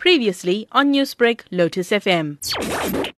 Previously on Newsbreak, Lotus FM.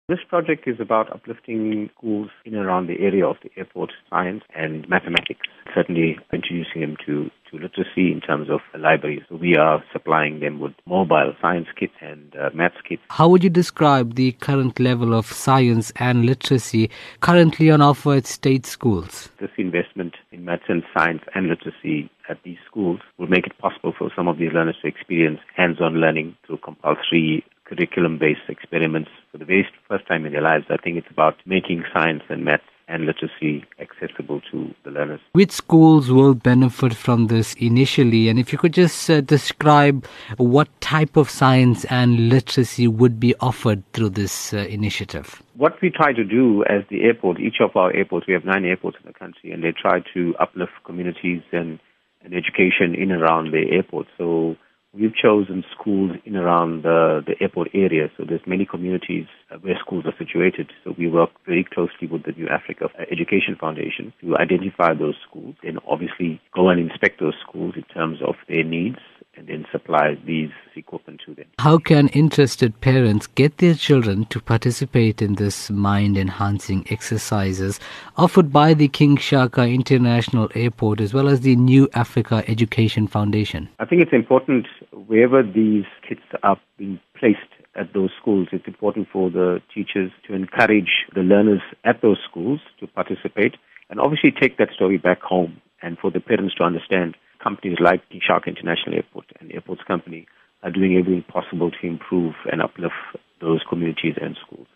This project is about uplifting schools in and around the area of the airport science and mathematics, certainly introducing them to, to literacy in terms of libraries. So we are supplying them with mobile science kits and uh, maths kits. How would you describe the current level of science and literacy currently on offer at state schools? This investment in maths and science and literacy at these schools will make it possible for some of these learners to experience hands-on learning through compulsory curriculum-based experiments for the very first time in their lives. I think it's about making science and maths and literacy accessible to the learners. Which schools will benefit from this initially? And if you could just uh, describe what type of science and literacy would be offered through this uh, initiative? What we try to do as the airport, each of our airports, we have nine airports in the country, and they try to uplift communities and, and education in and around the airport. So We've chosen schools in around the, the airport area, so there's many communities where schools are situated. So we work very closely with the New Africa Education Foundation to identify those schools and obviously go and inspect those schools in terms of their needs and then supply these equipment to them. How can interested parents get their children to participate in this mind enhancing exercises offered by the King Shaka International Airport as well as the New Africa Education Foundation? I think it's important wherever these kits are being placed at those schools, it's important for the teachers to encourage the learners at those schools to participate and obviously take that story back home and for the parents to understand companies like Shaka International Airport and Airports Company are doing everything possible to improve and uplift those communities and schools.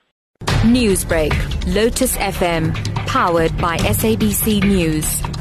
Newsbreak, Lotus FM, powered by SABC News.